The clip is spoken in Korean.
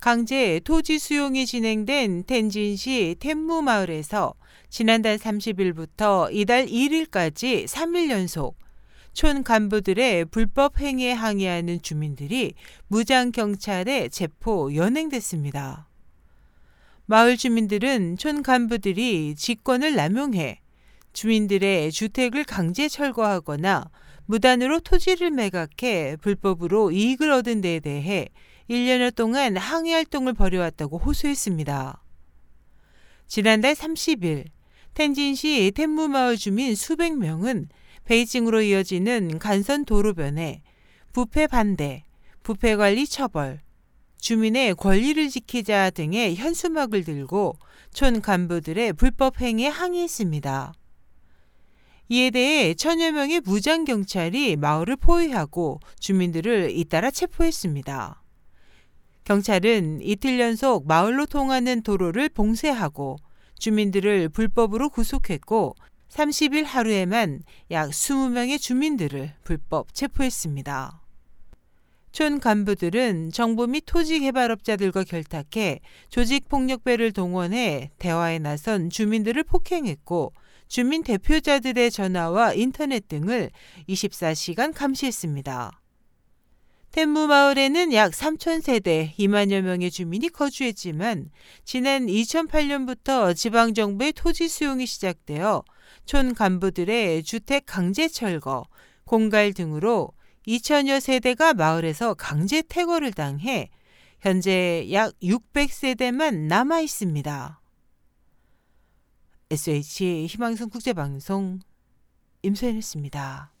강제 토지 수용이 진행된 텐진시 텐무 마을에서 지난달 30일부터 이달 1일까지 3일 연속 촌 간부들의 불법 행위에 항의하는 주민들이 무장 경찰에 체포 연행됐습니다. 마을 주민들은 촌 간부들이 직권을 남용해 주민들의 주택을 강제 철거하거나 무단으로 토지를 매각해 불법으로 이익을 얻은 데에 대해 1년여 동안 항의 활동을 벌여왔다고 호소했습니다. 지난달 30일 텐진시 텐무마을 주민 수백 명은 베이징으로 이어지는 간선 도로변에 부패 반대, 부패 관리 처벌, 주민의 권리를 지키자 등의 현수막을 들고 촌 간부들의 불법 행위에 항의했습니다. 이에 대해 천여 명의 무장 경찰이 마을을 포위하고 주민들을 잇따라 체포했습니다. 경찰은 이틀 연속 마을로 통하는 도로를 봉쇄하고 주민들을 불법으로 구속했고 30일 하루에만 약 20명의 주민들을 불법 체포했습니다. 촌 간부들은 정부 및 토지 개발업자들과 결탁해 조직폭력배를 동원해 대화에 나선 주민들을 폭행했고 주민 대표자들의 전화와 인터넷 등을 24시간 감시했습니다. 텐무 마을에는 약 3천 세대 2만여 명의 주민이 거주했지만 지난 2008년부터 지방 정부의 토지 수용이 시작되어 촌 간부들의 주택 강제 철거, 공갈 등으로 2천여 세대가 마을에서 강제 퇴거를 당해 현재 약 600세대만 남아 있습니다. SH 희망성 국제방송 임소연이었습니다.